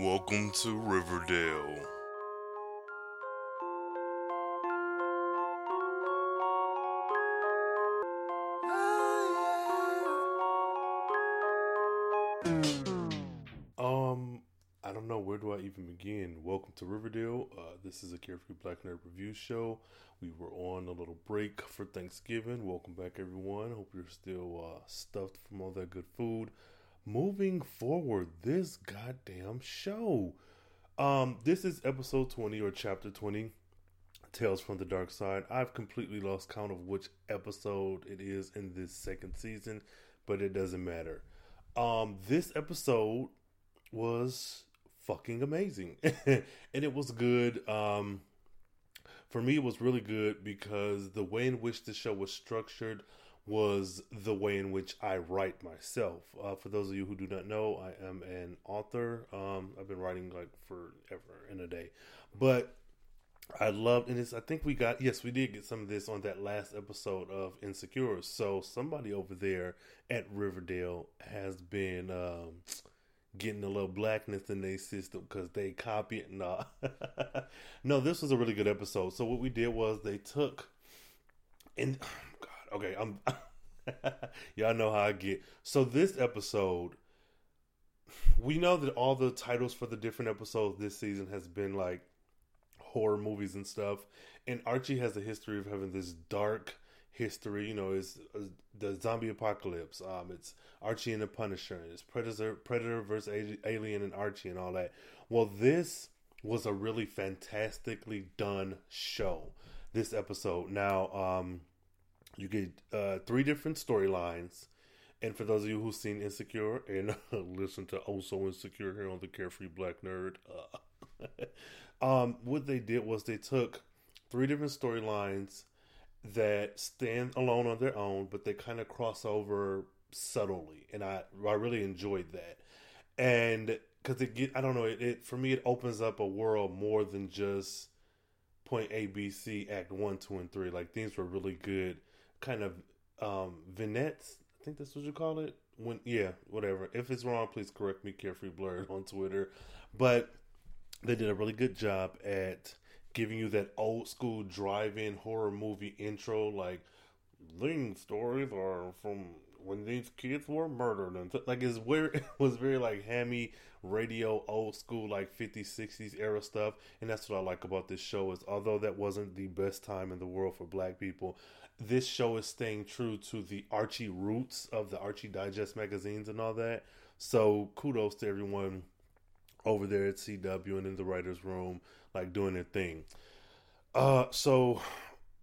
Welcome to Riverdale. Um, I don't know where do I even begin. Welcome to Riverdale. Uh, this is a Carefree Black Nerd review show. We were on a little break for Thanksgiving. Welcome back, everyone. Hope you're still uh, stuffed from all that good food. Moving forward, this goddamn show. Um, this is episode 20 or chapter 20, Tales from the Dark Side. I've completely lost count of which episode it is in this second season, but it doesn't matter. Um, this episode was fucking amazing. and it was good. Um, for me, it was really good because the way in which the show was structured was the way in which I write myself. Uh, for those of you who do not know, I am an author. Um, I've been writing like forever in a day, but I love and it's. I think we got yes, we did get some of this on that last episode of Insecure. So somebody over there at Riverdale has been um, getting a little blackness in their system because they copy it. No, no, this was a really good episode. So what we did was they took and okay, I'm y'all know how I get. So this episode, we know that all the titles for the different episodes this season has been like horror movies and stuff. And Archie has a history of having this dark history. You know, is uh, the zombie apocalypse. Um, it's Archie and the Punisher. And it's Predator, Predator versus Alien and Archie and all that. Well, this was a really fantastically done show. This episode. Now, um, you get uh, three different storylines. And for those of you who've seen Insecure and listen to Also Insecure here on the Carefree Black Nerd, uh, um, what they did was they took three different storylines that stand alone on their own, but they kind of cross over subtly, and I I really enjoyed that. And because it get I don't know it, it for me it opens up a world more than just point A B C Act one two and three. Like things were really good, kind of um vignettes. I think that's what you call it. When yeah, whatever. If it's wrong, please correct me. Carefree Blerd on Twitter, but they did a really good job at giving you that old school drive-in horror movie intro, like these stories are from when these kids were murdered and like it's where it was very like hammy radio old school like 50s 60s era stuff and that's what i like about this show is although that wasn't the best time in the world for black people this show is staying true to the archie roots of the archie digest magazines and all that so kudos to everyone over there at cw and in the writers room like doing their thing uh so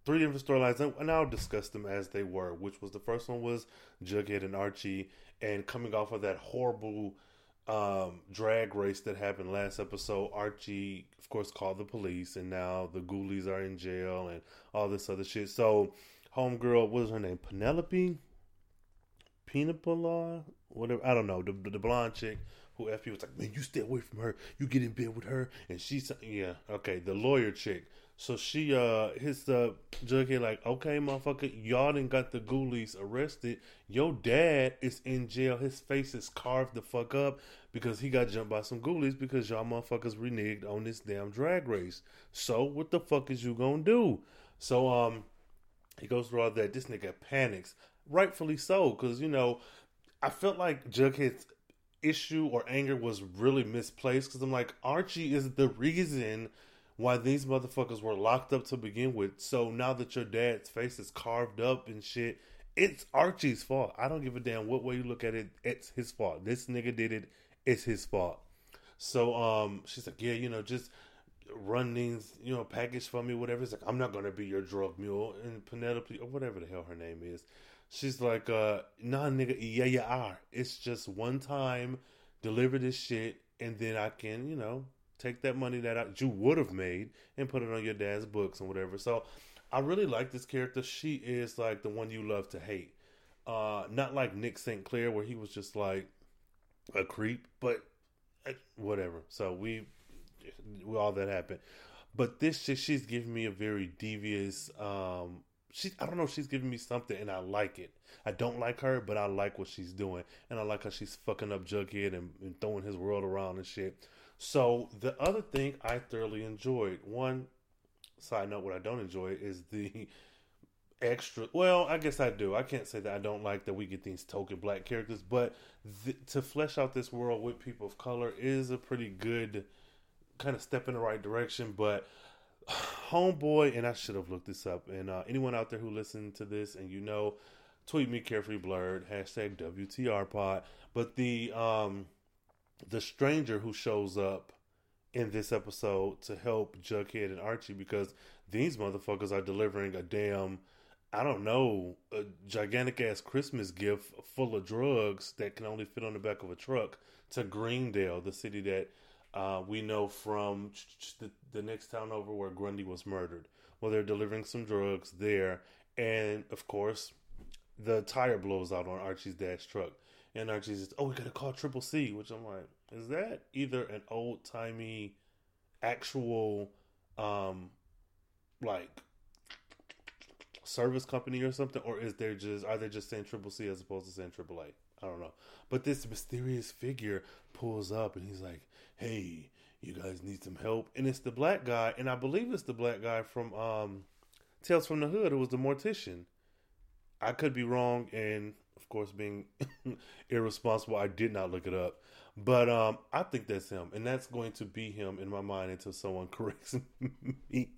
three different storylines, and I'll discuss them as they were. Which was the first one was Jughead and Archie, and coming off of that horrible um, drag race that happened last episode, Archie, of course, called the police, and now the Ghoulies are in jail and all this other shit. So, homegirl, what is her name? Penelope, Penelope, whatever. I don't know. The, the, the blonde chick who FP was like, man, you stay away from her. You get in bed with her, and she's yeah, okay. The lawyer chick. So she uh his uh Jughead like, okay, motherfucker, y'all didn't got the ghoulies arrested. Your dad is in jail. His face is carved the fuck up because he got jumped by some ghoulies because y'all motherfuckers reneged on this damn drag race. So what the fuck is you gonna do? So um he goes through all that. This nigga panics, rightfully so, because you know I felt like Jughead's issue or anger was really misplaced because I'm like Archie is the reason why these motherfuckers were locked up to begin with. So now that your dad's face is carved up and shit, it's Archie's fault. I don't give a damn what way you look at it. It's his fault. This nigga did it. It's his fault. So um, she's like, yeah, you know, just run these, you know, package for me, whatever. It's like, I'm not gonna be your drug mule. And Penelope, or whatever the hell her name is, she's like, uh, nah, nigga, yeah, you are. It's just one time, deliver this shit, and then I can, you know, take that money that I, you would have made and put it on your dad's books and whatever. So I really like this character. She is like the one you love to hate. Uh, not like Nick St. Clair where he was just like a creep, but uh, whatever. So we all that happened. But this chick, she's giving me a very devious. Um, she, I don't know, she's giving me something, and I like it. I don't like her, but I like what she's doing, and I like how she's fucking up Jughead and, and throwing his world around and shit. So the other thing I thoroughly enjoyed, one side note, what I don't enjoy is the extra. Well, I guess I do. I can't say that I don't like that we get these token black characters, but to flesh out this world with people of color is a pretty good kind of step in the right direction. But homeboy, and I should have looked this up. And uh, anyone out there who listened to this and you know, tweet me carefree blerd hashtag WTR pod. But the um the stranger who shows up in this episode to help Jughead and Archie because these motherfuckers are delivering a damn I don't know, a gigantic ass Christmas gift full of drugs that can only fit on the back of a truck to Greendale, the city that uh, we know from the, the next town over where Grundy was murdered. Well, they're delivering some drugs there, and of course, the tire blows out on Archie's dad's truck. And Archie says, "Oh, we gotta call Triple C," which I'm like, is that either an old timey, actual, um, like service company or something, or is there just are they just saying Triple C as opposed to saying Triple A? I don't know. But this mysterious figure pulls up and he's like, "Hey, you guys need some help?" And it's the black guy, and I believe it's the black guy from um, Tales from the Hood. It was the mortician. I could be wrong, and of course, being irresponsible, I did not look it up. But um, I think that's him, and that's going to be him in my mind until someone corrects me.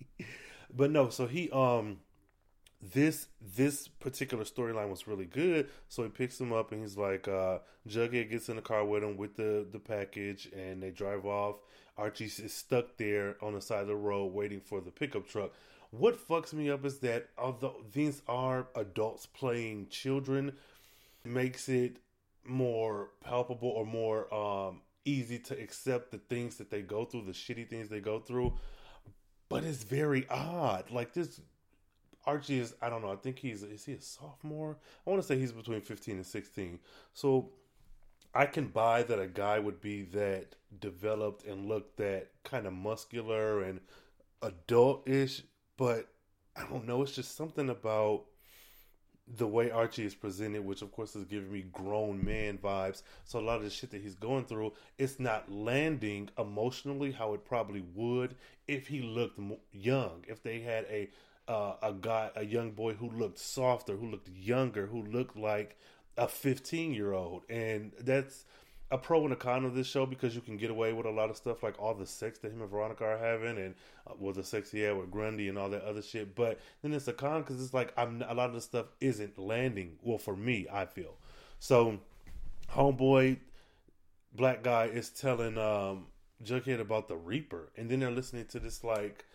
but no, so he um this this particular storyline was really good. So he picks him up and he's like, uh, Jughead gets in the car with him with the the package, and they drive off. Archie is stuck there on the side of the road waiting for the pickup truck. What fucks me up is that although these are adults playing children, makes it more palpable or more um, easy to accept the things that they go through, the shitty things they go through. But it's very odd. Like this Archie is I don't know, I think he's is he a sophomore? I want to say he's between 15 and 16. So I can buy that a guy would be that developed and look that kind of muscular and adult-ish, but I don't know, it's just something about the way Archie is presented, which of course is giving me grown man vibes. So a lot of the shit that he's going through, it's not landing emotionally how it probably would if he looked young. If they had a uh, a guy, a young boy who looked softer, who looked younger, who looked like a 15 year old. And that's a pro and a con of this show because you can get away with a lot of stuff like all the sex that him and Veronica are having and uh, well, the sex he had with Grundy and all that other shit. But then it's a con because it's like I'm, a lot of the stuff isn't landing. Well, for me, I feel. So, homeboy, black guy is telling um, Jughead about the Reaper. And then they're listening to this like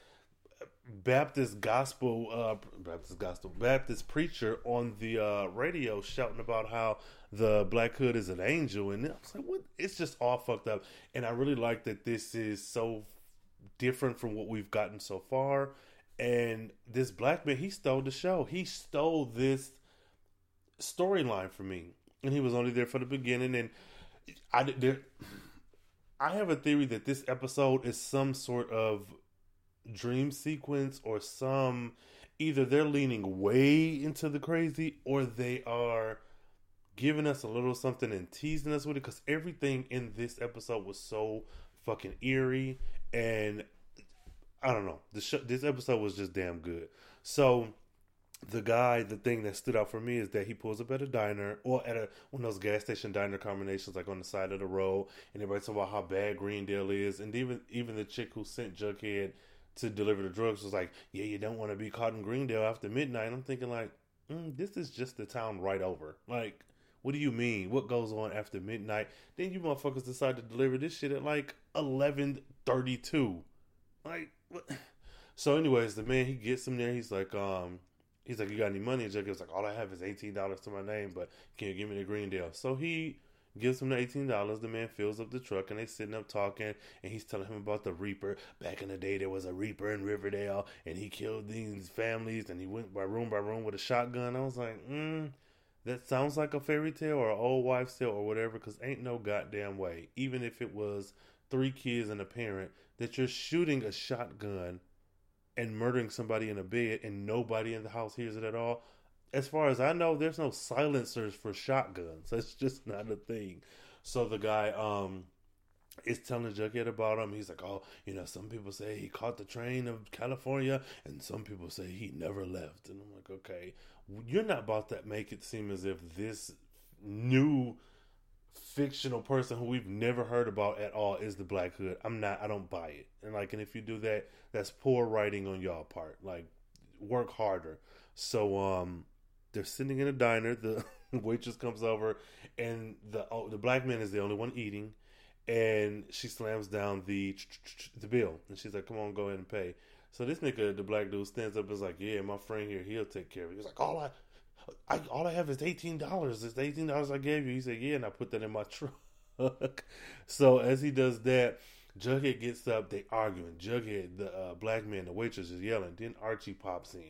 Baptist gospel, uh, Baptist gospel, Baptist preacher on the uh, radio shouting about how the Black Hood is an angel, and I was like, "What?" It's just all fucked up. And I really like that this is so different from what we've gotten so far. And this black man, he stole the show. He stole this storyline for me, and he was only there for the beginning. And I there, I have a theory that this episode is some sort of dream sequence or some either they're leaning way into the crazy or they are giving us a little something and teasing us with it because everything in this episode was so fucking eerie and I don't know. The show, this episode was just damn good. So the guy, the thing that stood out for me is that he pulls up at a diner or at a one of those gas station diner combinations, like on the side of the road, and everybody talking about how bad Greendale is, and even even the chick who sent Jughead to deliver the drugs was like, yeah, you don't want to be caught in Greendale after midnight. I'm thinking like, mm, this is just the town right over. Like, what do you mean? What goes on after midnight? Then you motherfuckers decide to deliver this shit at like eleven thirty two. Like, what? So, anyways, the man he gets him there. He's like, um, he's like, you got any money? Jughead's like, all I have is eighteen dollars to my name, but can you give me the Greendale? So he gives him the eighteen dollars. The man fills up the truck, and they sitting up talking, and he's telling him about the Reaper. Back in the day, there was a Reaper in Riverdale, and he killed these families, and he went by room by room with a shotgun. I was like, mm, that sounds like a fairy tale or an old wives' tale or whatever. Because ain't no goddamn way, even if it was three kids and a parent, that you're shooting a shotgun and murdering somebody in a bed, and nobody in the house hears it at all as far as I know, there's no silencers for shotguns. That's just not a thing. So the guy, um, is telling Jughead about him. He's like, oh, you know, some people say he caught the train of California, and some people say he never left. And I'm like, okay, you're not about to make it seem as if this new fictional person who we've never heard about at all is the Black Hood. I'm not. I don't buy it. And like, and if you do that, that's poor writing on y'all part. Like, work harder. So, um, they're sitting in a diner. The waitress comes over, and the oh, the black man is the only one eating and she slams down the the bill, and she's like, "Come on, go ahead and pay." So this nigga, the black dude, stands up and is like, "Yeah, my friend here, he'll take care of it." He's like, "All I, I all I have is eighteen dollars. It's eighteen dollars I gave you." He said, "Yeah," and I put that in my truck. so as he does that, Jughead gets up. They arguing. Jughead, the uh, black man, the waitress is yelling. Then Archie pops in.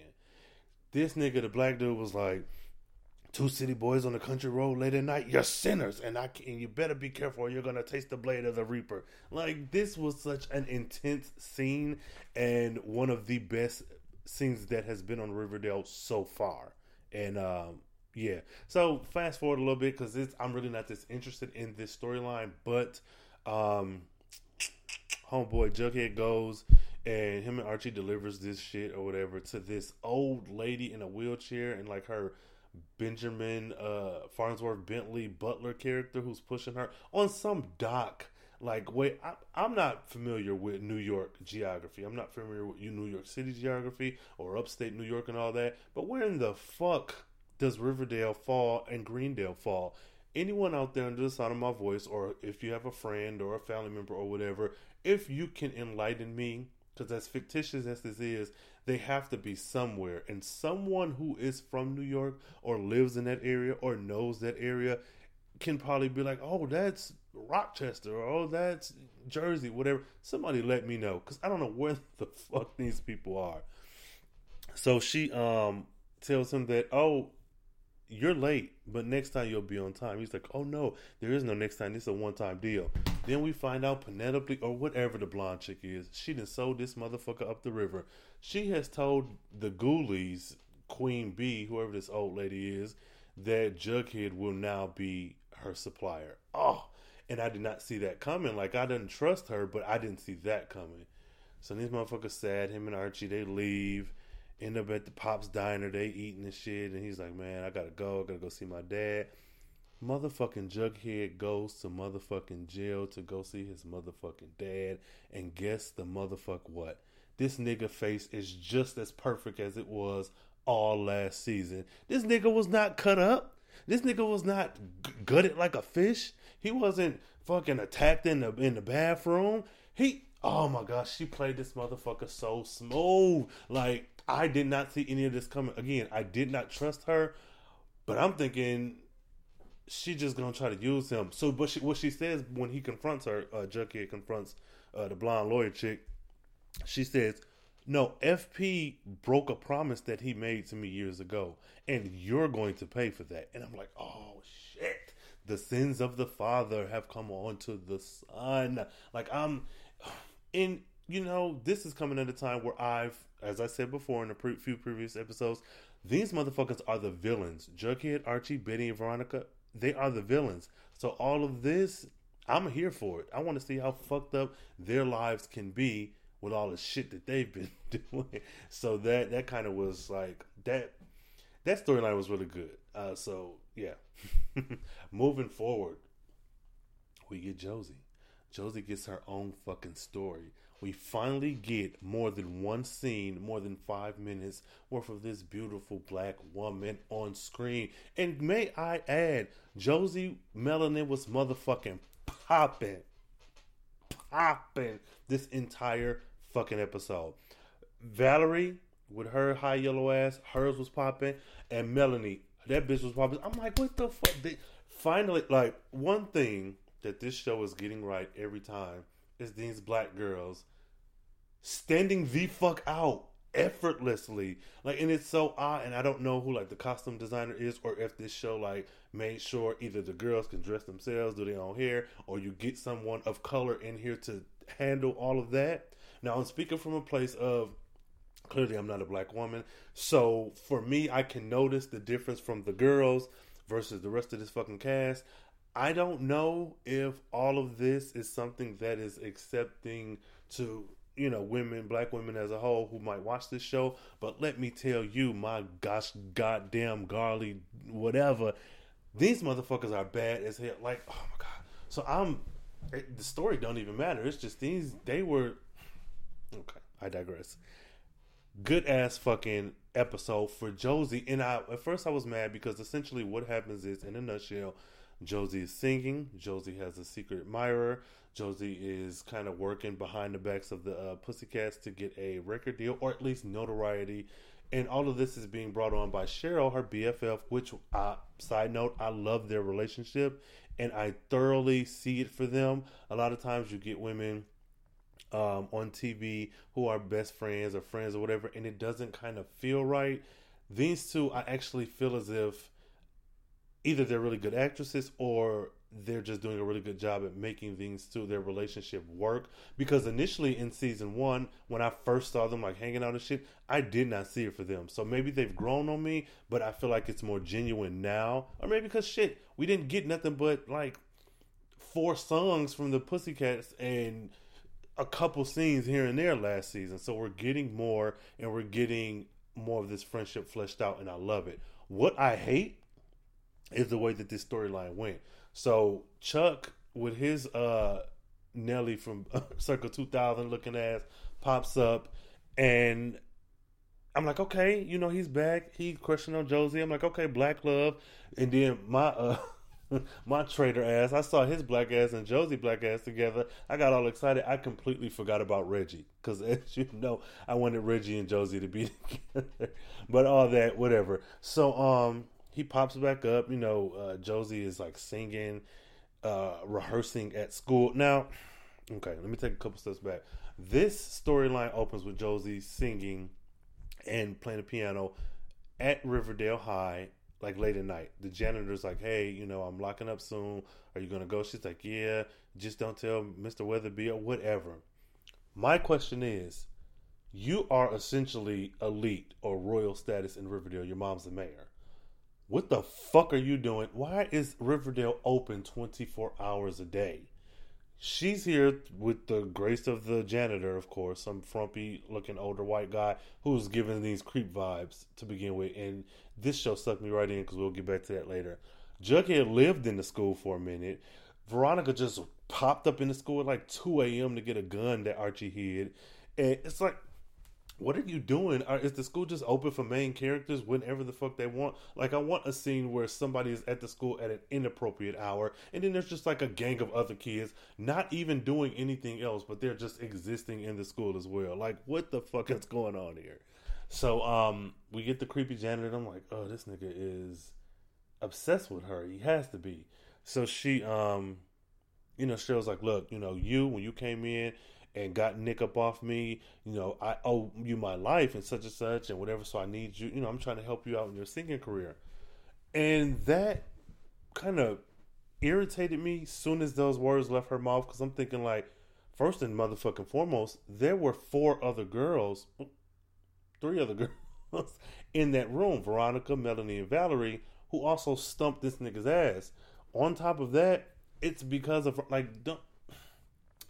This nigga, the black dude, was like two city boys on the country road late at night, you're sinners, and I and you better be careful, or you're gonna taste the blade of the reaper. Like this was such an intense scene, and one of the best scenes that has been on Riverdale so far. And um, yeah, so fast forward a little bit because I'm really not this interested in this storyline, but um, homeboy Jughead goes and him and Archie delivers this shit or whatever to this old lady in a wheelchair and like her Benjamin uh, Farnsworth Bentley Butler character who's pushing her on some dock. Like, wait, I, I'm not familiar with New York geography. I'm not familiar with New York City geography or upstate New York and all that. But where in the fuck does Riverdale fall and Greendale fall? Anyone out there under the sound of my voice, or if you have a friend or a family member or whatever, if you can enlighten me, because as fictitious as this is, they have to be somewhere. And someone who is from New York or lives in that area or knows that area can probably be like, oh, that's Rochester or oh, that's Jersey, whatever. Somebody let me know because I don't know where the fuck these people are. So she um tells him that, oh, you're late, but next time you'll be on time. He's like, oh no, there is no next time. This is a one time deal. Then we find out Penelope or whatever the blonde chick is, she done sold this motherfucker up the river. She has told the ghoulies, Queen Bee, whoever this old lady is, that Jughead will now be her supplier. Oh, and I did not see that coming. Like I didn't trust her, but I didn't see that coming. So these motherfuckers sad. Him and Archie they leave end up at the Pop's Diner. They eating the shit, and he's like, "Man, I gotta go. I gotta go see my dad." Motherfucking Jughead goes to motherfucking jail to go see his motherfucking dad, and guess the motherfuck what? This nigga face is just as perfect as it was all last season. This nigga was not cut up. This nigga was not gutted like a fish. He wasn't fucking attacked in the in the bathroom. He oh my gosh, she played this motherfucker so smooth. Like I did not see any of this coming. Again, I did not trust her, but I'm thinking she just gonna try to use him. So, but she, what she says when he confronts her, uh, Jughead confronts uh, the blonde lawyer chick. She says, "No, FP broke a promise that he made to me years ago, and you're going to pay for that." And I'm like, "Oh shit." The sins of the father have come on to the son. Like I'm in you know, this is coming at a time where I've, as I said before in a pre- few previous episodes, these motherfuckers are the villains. Jughead, Archie, Betty, and Veronica, they are the villains. So all of this, I'm here for it. I want to see how fucked up their lives can be with all the shit that they've been doing. So that that kind of was like that. That storyline was really good. Uh, so yeah, moving forward, we get Josie. Josie gets her own fucking story we finally get more than one scene, more than five minutes worth of this beautiful black woman on screen. And may I add, Josie Melanin was motherfucking popping, popping this entire fucking episode. Valerie with her high yellow ass, hers was popping, and Melanie, that bitch was popping. I'm like, what the fuck? They, finally, like one thing that this show is getting right every time is these black girls standing the fuck out effortlessly. Like, and it's so odd, and I don't know who like the costume designer is, or if this show like made sure either the girls can dress themselves, do their own hair, or you get someone of color in here to handle all of that. Now, I'm speaking from a place of clearly I'm not a black woman, so for me, I can notice the difference from the girls versus the rest of this fucking cast. I don't know if all of this is something that is accepting to you know women, black women as a whole who might watch this show. But let me tell you, my gosh, goddamn garly, whatever, these motherfuckers are bad as hell. Like, oh my god. So I'm. It, the story don't even matter. It's just these. They were. Okay, I digress. Good ass fucking episode for Josie, and I at first I was mad because essentially what happens is, in a nutshell, Josie is singing. Josie has a secret admirer. Josie is kind of working behind the backs of the uh, Pussycats to get a record deal or at least notoriety. And all of this is being brought on by Cheryl, her BFF, which, uh, side note, I love their relationship and I thoroughly see it for them. A lot of times you get women um, on TV who are best friends or friends or whatever, and it doesn't kind of feel right. These two, I actually feel as if either they're really good actresses or they're just doing a really good job at making things to their relationship work. Because initially in season one, when I first saw them like hanging out and shit, I did not see it for them. So maybe they've grown on me, but I feel like it's more genuine now. Or maybe because shit, we didn't get nothing but like four songs from the Pussycats and a couple scenes here and there last season. So we're getting more and we're getting more of this friendship fleshed out, and I love it. What I hate is the way that this storyline went. So Chuck with his uh Nelly from Circle 2000 looking ass pops up and I'm like, okay, you know, he's back. He's crushing on Josie. I'm like, okay, black love. And then my uh my traitor ass, I saw his black ass and Josie black ass together. I got all excited. I completely forgot about Reggie. Cause as you know, I wanted Reggie and Josie to be together. but all that, whatever. So um he pops back up. You know, uh, Josie is like singing, uh, rehearsing at school. Now, okay, let me take a couple steps back. This storyline opens with Josie singing and playing the piano at Riverdale High, like late at night. The janitor's like, "Hey, you know, I'm locking up soon. Are you gonna go?" She's like, "Yeah, just don't tell Mr. Weatherbee or whatever." My question is, you are essentially elite or royal status in Riverdale. Your mom's the mayor what the fuck are you doing? Why is Riverdale open 24 hours a day? She's here with the grace of the janitor, of course, some frumpy looking older white guy who's giving these creep vibes to begin with. And this show sucked me right in because we'll get back to that later. Jughead lived in the school for a minute. Veronica just popped up in the school at like 2 a.m. to get a gun that Archie hid. And it's like, what are you doing? is the school just open for main characters whenever the fuck they want? Like, I want a scene where somebody is at the school at an inappropriate hour, and then there's just like a gang of other kids not even doing anything else, but they're just existing in the school as well. Like, what the fuck is going on here? So, um, we get the creepy janitor. I'm like, oh, this nigga is obsessed with her. He has to be. So she, um, you know, Cheryl's like, look, you know, you when you came in and got Nick up off me. You know, I owe you my life and such and such and whatever. So I need you. You know, I'm trying to help you out in your singing career. And that kind of irritated me soon as those words left her mouth because I'm thinking like, first and motherfucking foremost, there were four other girls, three other girls in that room: Veronica, Melanie, and Valerie, who also stumped this nigga's ass. On top of that, it's because of like, don't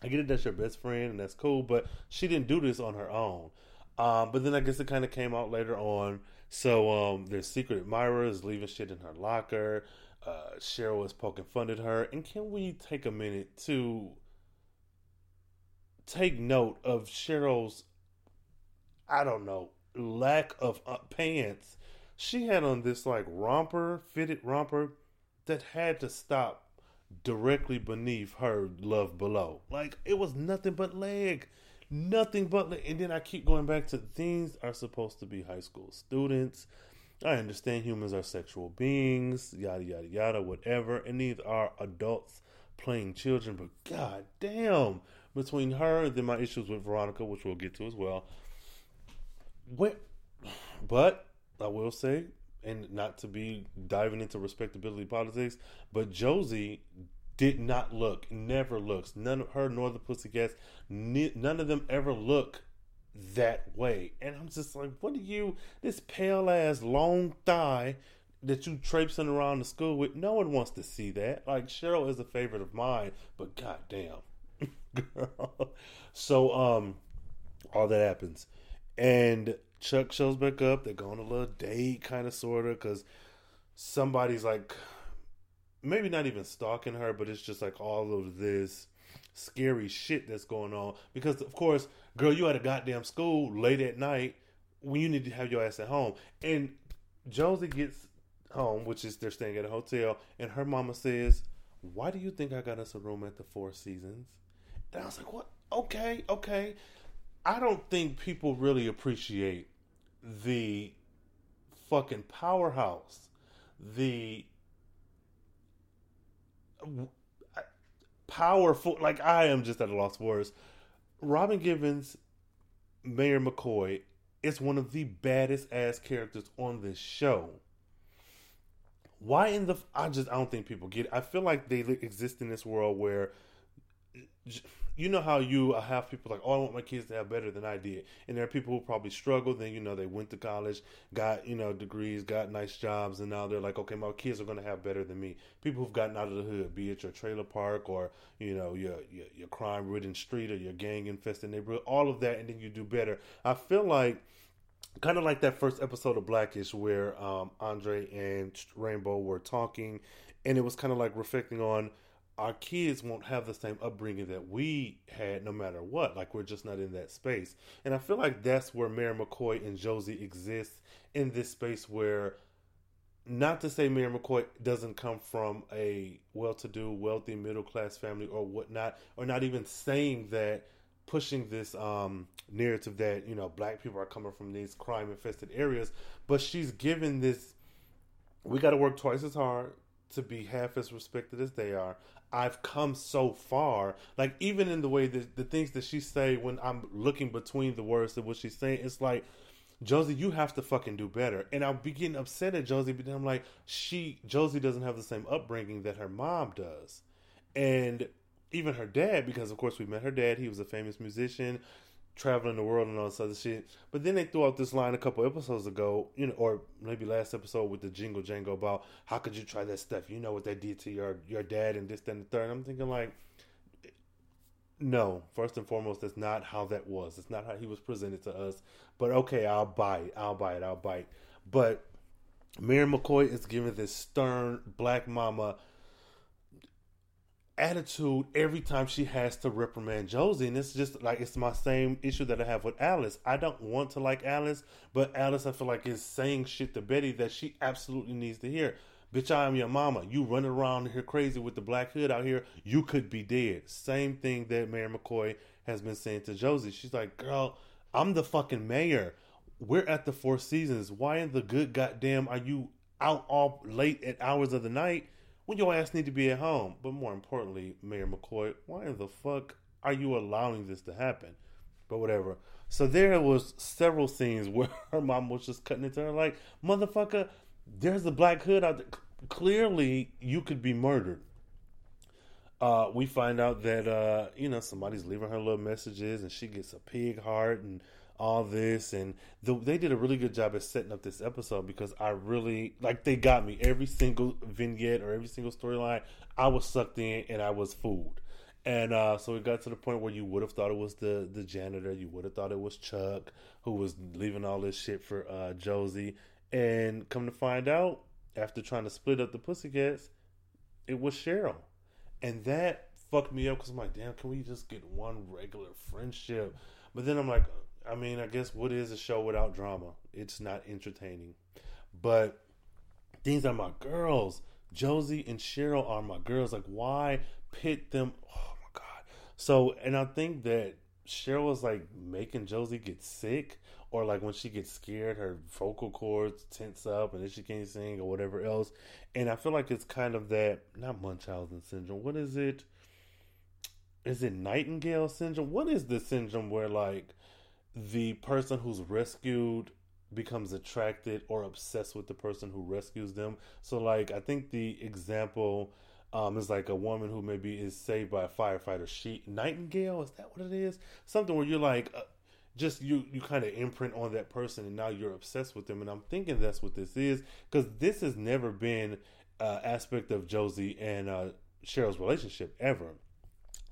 I get it that's your best friend and that's cool, but she didn't do this on her own. Um, but then I guess it kind of came out later on. So um, secret admirer is leaving shit in her locker. Uh, Cheryl is poking fun at her. And can we take a minute to take note of Cheryl's, I don't know, lack of uh, pants? She had on this like romper, fitted romper that had to stop directly beneath her love below. Like it was nothing but leg. Nothing but leg. And then I keep going back to things are supposed to be high school students. I understand humans are sexual beings, yada yada yada, whatever. And these are adults playing children, but god damn. Between her and then my issues with Veronica, which we'll get to as well. What but I will say and not to be diving into respectability politics, but Josie did not look, never looks, none of her nor the Pussycats, none of them ever look that way. And I'm just like, what are you, this pale ass, long thigh, that you traipsing around the school with, no one wants to see that. Like Cheryl is a favorite of mine, but goddamn, girl. So um, all that happens, and Chuck shows back up. They go on a little date, kind of, sorta, because somebody's like, maybe not even stalking her, but it's just like all of this scary shit that's going on. Because of course, girl, you at a goddamn school late at night when you need to have your ass at home, and Josie gets home, which is they're staying at a hotel, and her mama says, "Why do you think I got us a room at the Four Seasons?" And I was like, "What? Okay, okay." I don't think people really appreciate the fucking powerhouse, the powerful. Like I am just at a loss for words. Robin Givens, Mayor McCoy, is one of the baddest ass characters on this show. Why in the? I just I don't think people get. It. I feel like they exist in this world where you know how you have people like, oh, I want my kids to have better than I did, and there are people who probably struggled. Then you know they went to college, got you know degrees, got nice jobs, and now they're like, okay, my kids are going to have better than me. People who've gotten out of the hood, be it your trailer park or you know your your, your crime ridden street or your gang infested neighborhood, all of that, and then you do better. I feel like kind of like that first episode of Blackish where um, Andre and Rainbow were talking, and it was kind of like reflecting on our kids won't have the same upbringing that we had no matter what. Like we're just not in that space. And I feel like that's where Mayor McCoy and Josie exist in this space where not to say Mayor McCoy doesn't come from a well to do, wealthy, middle class family or whatnot, or not even saying that pushing this um, narrative that, you know, black people are coming from these crime infested areas, but she's given this we gotta work twice as hard to be half as respected as they are. I've come so far. Like even in the way that the things that she say when I'm looking between the words of what she's saying, it's like Josie, you have to fucking do better. And I'll be getting upset at Josie, but I'm like, she Josie doesn't have the same upbringing that her mom does. And even her dad, because of course we met her dad, he was a famous musician traveling the world and all this other shit. But then they threw out this line a couple episodes ago, you know, or maybe last episode with the jingle jangle about how could you try that stuff? You know what they did to your your dad and this, and the third. I'm thinking like, no. First and foremost, that's not how that was. It's not how he was presented to us. But okay, I'll buy it. I'll buy it. I'll buy it. But Mayor McCoy is giving this stern black mama attitude every time she has to reprimand Josie. And it's just like it's my same issue that I have with Alice. I don't want to like Alice, but Alice I feel like is saying shit to Betty that she absolutely needs to hear. Bitch, I am your mama. You running around here crazy with the black hood out here. You could be dead. Same thing that Mayor McCoy has been saying to Josie. She's like, girl, I'm the fucking mayor. We're at the Four Seasons. Why in the good goddamn are you out all late at hours of the night? When your ass need to be at home. But more importantly, Mayor McCoy, why in the fuck are you allowing this to happen? But whatever. So there was several scenes where her mom was just cutting into her like, motherfucker, there's a black hood out there. Clearly, you could be murdered. Uh, we find out that uh, you know somebody's leaving her little messages, and she gets a pig heart, and all this and the, they did a really good job at setting up this episode because I really like they got me. Every single vignette or every single storyline I was sucked in and I was fooled. And uh, so it got to the point where you would have thought it was the the janitor you would have thought it was Chuck who was leaving all this shit for uh, Josie. And come to find out after trying to split up the pussycats it was Cheryl. And that fucked me up because I'm like damn can we just get one regular friendship? But then I'm like I mean, I guess what is a show without drama? It's not entertaining. But these are my girls. Josie and Cheryl are my girls. Like, why pit them? Oh my god. So, and I think that Cheryl was like making Josie get sick, or like when she gets scared, her vocal cords tense up, and then she can't sing or whatever else. And I feel like it's kind of that not Munchausen syndrome. What is it? Is it Nightingale syndrome? What is the syndrome where like the person who's rescued becomes attracted or obsessed with the person who rescues them. So, like, I think the example um, is like a woman who maybe is saved by a firefighter. She Nightingale is that what it is? Something where you're like, uh, just you you kind of imprint on that person and now you're obsessed with them and i'm thinking that's what this is because this has never been uh, aspect of josie and uh, cheryl's relationship ever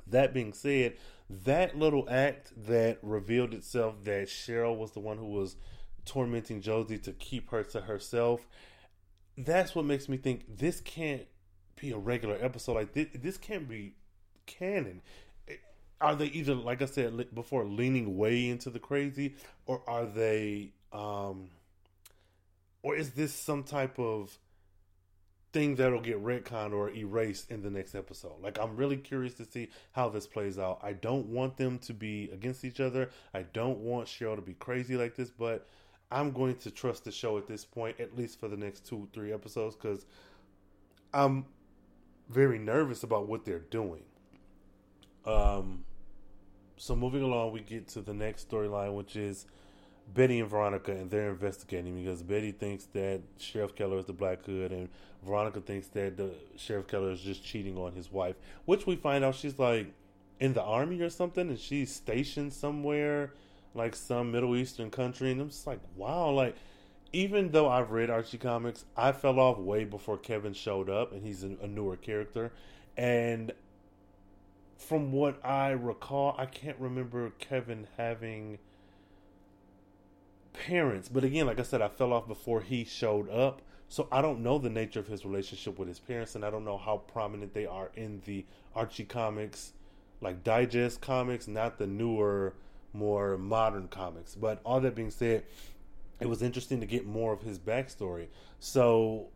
that being said that little act that revealed itself that cheryl was the one who was tormenting josie to keep her to herself that's what makes me think this can't be a regular episode. Like this this can't be canon. Are they either like I said before leaning way into the crazy or are they um or is this some type of thing that'll get retconned or erased in the next episode. Like I'm really curious to see how this plays out. I don't want them to be against each other. I don't want Cheryl to be crazy like this, but I'm going to trust the show at this point, at least for the next two, three episodes, because I'm very nervous about what they're doing. Um, so moving along, we get to the next storyline, which is Betty and Veronica, and they're investigating because Betty thinks that Sheriff Keller is the Black Hood, and Veronica thinks that the Sheriff Keller is just cheating on his wife. Which we find out she's like in the army or something, and she's stationed somewhere, like some Middle Eastern country. And I'm just like, wow, like even though I've read Archie comics, I fell off way before Kevin showed up, and he's a, a newer character. And from what I recall, I can't remember Kevin having parents. But again, like I said, I fell off before he showed up. So I don't know the nature of his relationship with his parents, and I don't know how prominent they are in the Archie comics, like digest comics, not the newer, more modern comics. But all that being said, it was interesting to get more of his backstory. So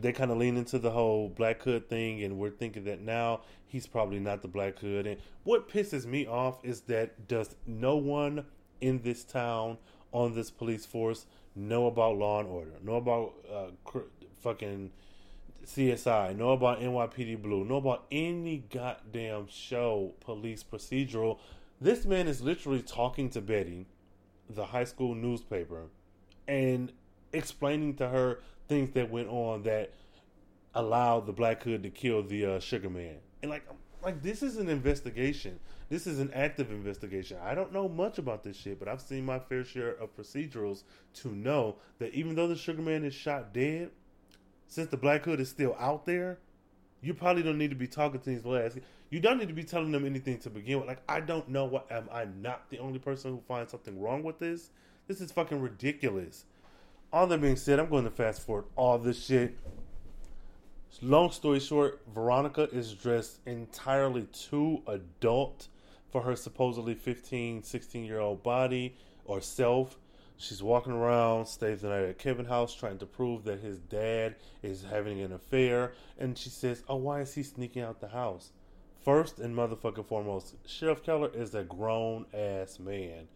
they kind of lean into the whole Black Hood thing, and we're thinking that now he's probably not the Black Hood. And what pisses me off is that does no one in this town on this police force know about Law and Order, know about uh, cr- fucking CSI, know about NYPD Blue, know about any goddamn show, police procedural. This man is literally talking to Betty, the high school newspaper, and explaining to her things that went on that allowed the Black Hood to kill the uh, Sugar Man. And like, like this is an investigation. This is an active investigation. I don't know much about this shit, but I've seen my fair share of procedurals to know that even though the Sugar Man is shot dead, since the Black Hood is still out there, you probably don't need to be talking to these last. You don't need to be telling them anything to begin with. Like, I don't know what am I not the only person who finds something wrong with this? This is fucking ridiculous all that being said, I'm going to fast forward all this shit. Long story short, Veronica is dressed entirely too adult for her supposedly 15, 16 year old body or self. She's walking around, stays the night at Kevin's house, trying to prove that his dad is having an affair. And she says, Oh, why is he sneaking out the house? First and motherfucking foremost, Sheriff Keller is a grown ass man.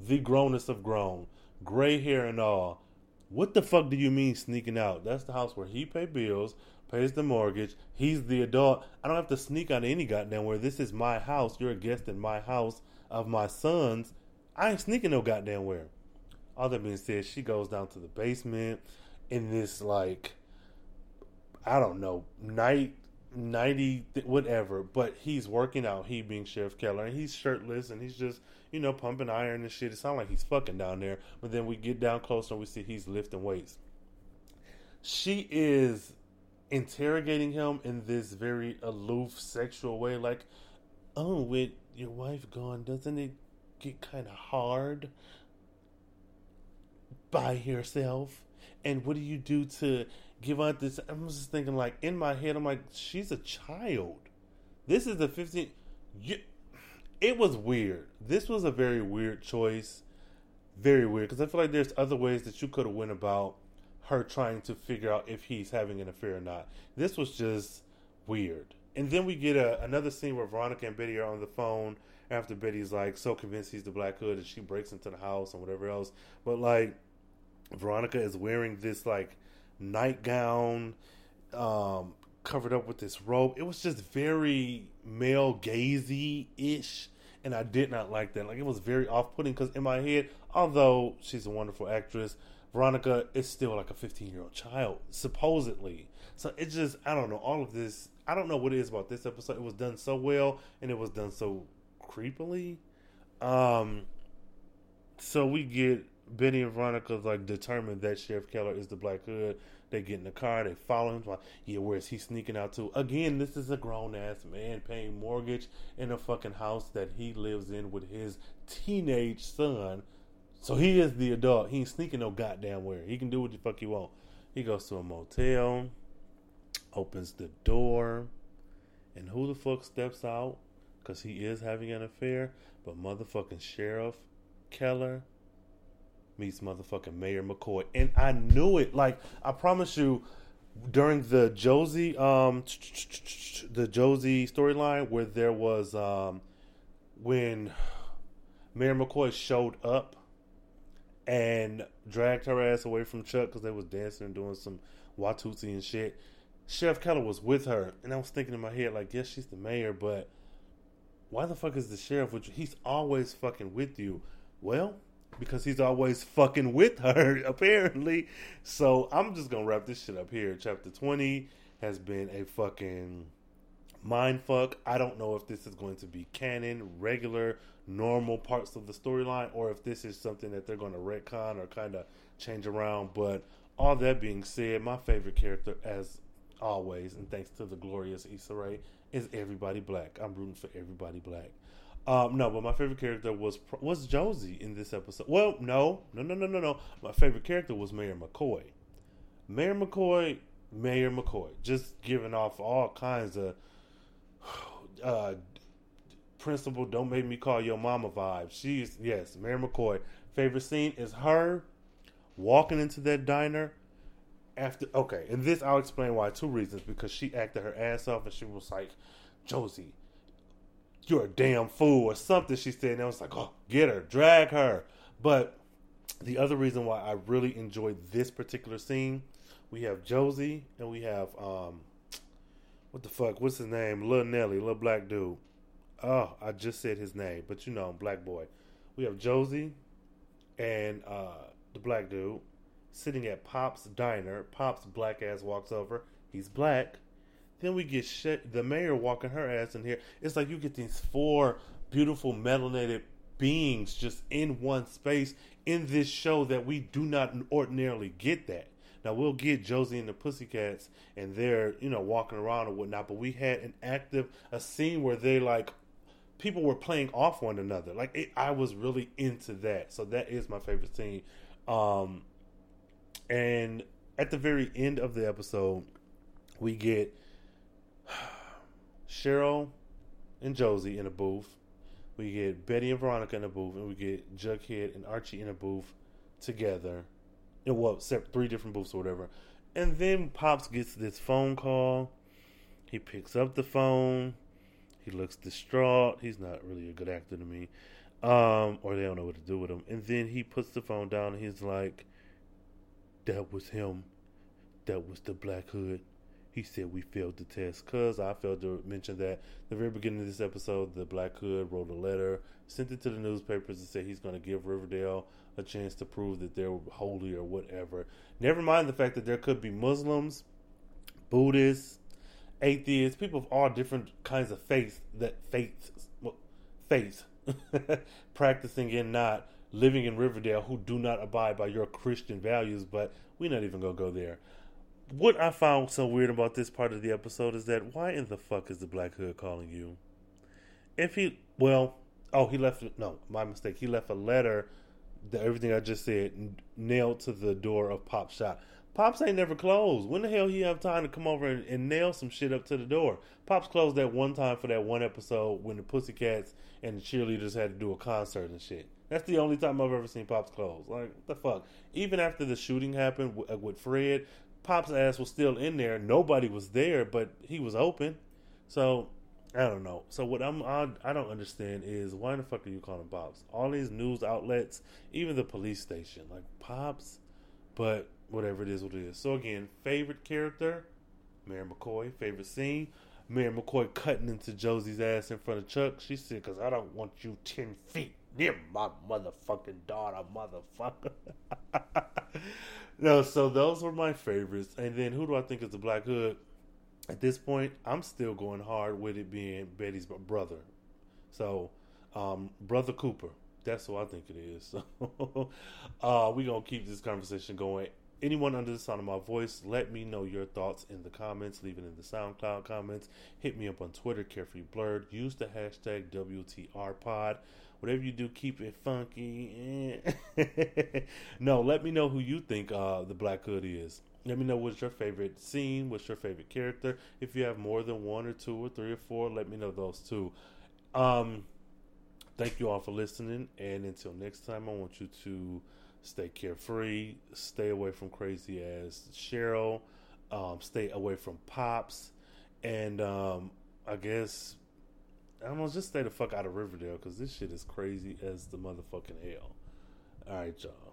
The grownest of grown. Gray hair and all. What the fuck do you mean sneaking out? That's the house where he pay bills, pays the mortgage. He's the adult. I don't have to sneak out any goddamn where. This is my house. You're a guest in my house of my son's. I ain't sneaking no goddamn where. All that being said, she goes down to the basement in this like I don't know night ninety whatever. But he's working out. He being Sheriff Keller, and he's shirtless and he's just you know, pumping iron and shit. It sounds like he's fucking down there. But then we get down closer and we see he's lifting weights. She is interrogating him in this very aloof sexual way, like, oh, with your wife gone, doesn't it get kind of hard by yourself And what do you do to give out this? I'm just thinking, like, in my head, I'm like, she's a child. This is the 15. You, it was weird. This was a very weird choice. Very weird because I feel like there's other ways that you could have went about her trying to figure out if he's having an affair or not. This was just weird. And then we get a, another scene where Veronica and Betty are on the phone after Betty's like so convinced he's the Black Hood and she breaks into the house and whatever else. But like Veronica is wearing this like nightgown, um, covered up with this robe. It was just very male gazy ish and I did not like that. Like it was very off putting because in my head, although she's a wonderful actress, Veronica is still like a 15 year old child, supposedly. So it just, I don't know, all of this, I don't know what it is about this episode. It was done so well and it was done so creepily. Um, so we get Betty and Veronica like determined that Sheriff Keller is the Black Hood. They get in the car, they follow him. Yeah, where is he sneaking out to? Again, this is a grown ass man paying mortgage in a fucking house that he lives in with his teenage son. So he is the adult. He ain't sneaking no goddamn where. He can do what the fuck he want. He goes to a motel, opens the door, and who the fuck steps out? Because he is having an affair. But motherfucking Sheriff Keller meets motherfucking Mayor McCoy, and I knew it. Like I promise you, during the Josie um the Josie storyline where there was um when Mayor McCoy showed up and dragged her ass away from Chuck because they was dancing and doing some Watusi and shit. Sheriff Keller was with her, and I was thinking in my head like, yes, she's the mayor, but why the fuck is the sheriff with you? He's always fucking with you. Well, because he's always fucking with her, apparently. So I'm just gonna wrap this shit up here. Chapter 20 has been a fucking mind fuck. I don't know if this is going to be canon, regular, normal parts of the storyline, or if this is something that they're going to retcon or kind of change around. But all that being said, my favorite character, as always, and thanks to the glorious Issa Rae, is everybody black. I'm rooting for everybody black. Um, no, but my favorite character was was Josie in this episode. Well, no, no, no, no, no, no. My favorite character was Mayor McCoy. Mayor McCoy, Mayor McCoy, just giving off all kinds of uh, principal. Don't make me call your mama vibe. She's yes, Mayor McCoy. Favorite scene is her walking into that diner after. Okay, and this I'll explain why. Two reasons because she acted her ass off and she was like, Josie you're a damn fool or something she said and I was like oh get her drag her but the other reason why I really enjoyed this particular scene we have Josie and we have um what the fuck what's his name Lil Nelly little black dude oh I just said his name but you know black boy we have Josie and uh the black dude sitting at Pop's diner Pop's black ass walks over he's black then we get the mayor walking her ass in here. It's like you get these four beautiful melanated beings just in one space in this show that we do not ordinarily get that. Now we'll get Josie and the Pussycats and they're, you know, walking around or whatnot, but we had an active a scene where they like people were playing off one another. Like it, I was really into that. So that is my favorite scene. Um and at the very end of the episode, we get Cheryl and Josie in a booth. We get Betty and Veronica in a booth, and we get Jughead and Archie in a booth together. In well, three different booths or whatever. And then Pops gets this phone call. He picks up the phone. He looks distraught. He's not really a good actor to me. Um, or they don't know what to do with him. And then he puts the phone down and he's like, That was him. That was the Black Hood he said we failed the test because I failed to mention that the very beginning of this episode, the Black Hood wrote a letter, sent it to the newspapers, and said he's going to give Riverdale a chance to prove that they're holy or whatever. Never mind the fact that there could be Muslims, Buddhists, atheists, people of all different kinds of faiths that faiths, faith, practicing and not living in Riverdale who do not abide by your Christian values. But we're not even gonna go there what I found so weird about this part of the episode is that why in the fuck is the Black Hood calling you? If he, well, oh, he left, no, my mistake. He left a letter that everything I just said nailed to the door of Pop shop. Pops ain't never closed. When the hell he have time to come over and, and, nail some shit up to the door? Pops closed that one time for that one episode when the Pussycats and the cheerleaders had to do a concert and shit. That's the only time I've ever seen Pops close. Like, what the fuck? Even after the shooting happened with, uh, with Fred, Pop's ass was still in there. Nobody was there, but he was open. So I don't know. So what I'm I, I don't understand is why the fuck are you calling Pops? All these news outlets, even the police station, like Pops. But whatever it is, what it is. So again, favorite character, Mayor McCoy. Favorite scene, Mayor McCoy cutting into Josie's ass in front of Chuck. She said, "Cause I don't want you ten feet near my motherfucking daughter, motherfucker." no, so those were my favorites. And then who do I think is the Black Hood? At this point, I'm still going hard with it being Betty's brother. So, um, Brother Cooper. That's what I think it is. So, uh, we're going to keep this conversation going. Anyone under the sound of my voice, let me know your thoughts in the comments. Leave it in the SoundCloud comments. Hit me up on Twitter, Carefree Blerd. Use the hashtag WTRPod. Whatever you do, keep it funky. no, let me know who you think uh, the Black Hood is. Let me know what's your favorite scene, what's your favorite character. If you have more than one or two or three or four, let me know those too. Um, thank you all for listening. And until next time, I want you to stay carefree, stay away from crazy ass Cheryl, um, stay away from Pops, and um, I guess I am gonna just stay the fuck out of Riverdale because this shit is crazy as the motherfucking hell. All right, y'all.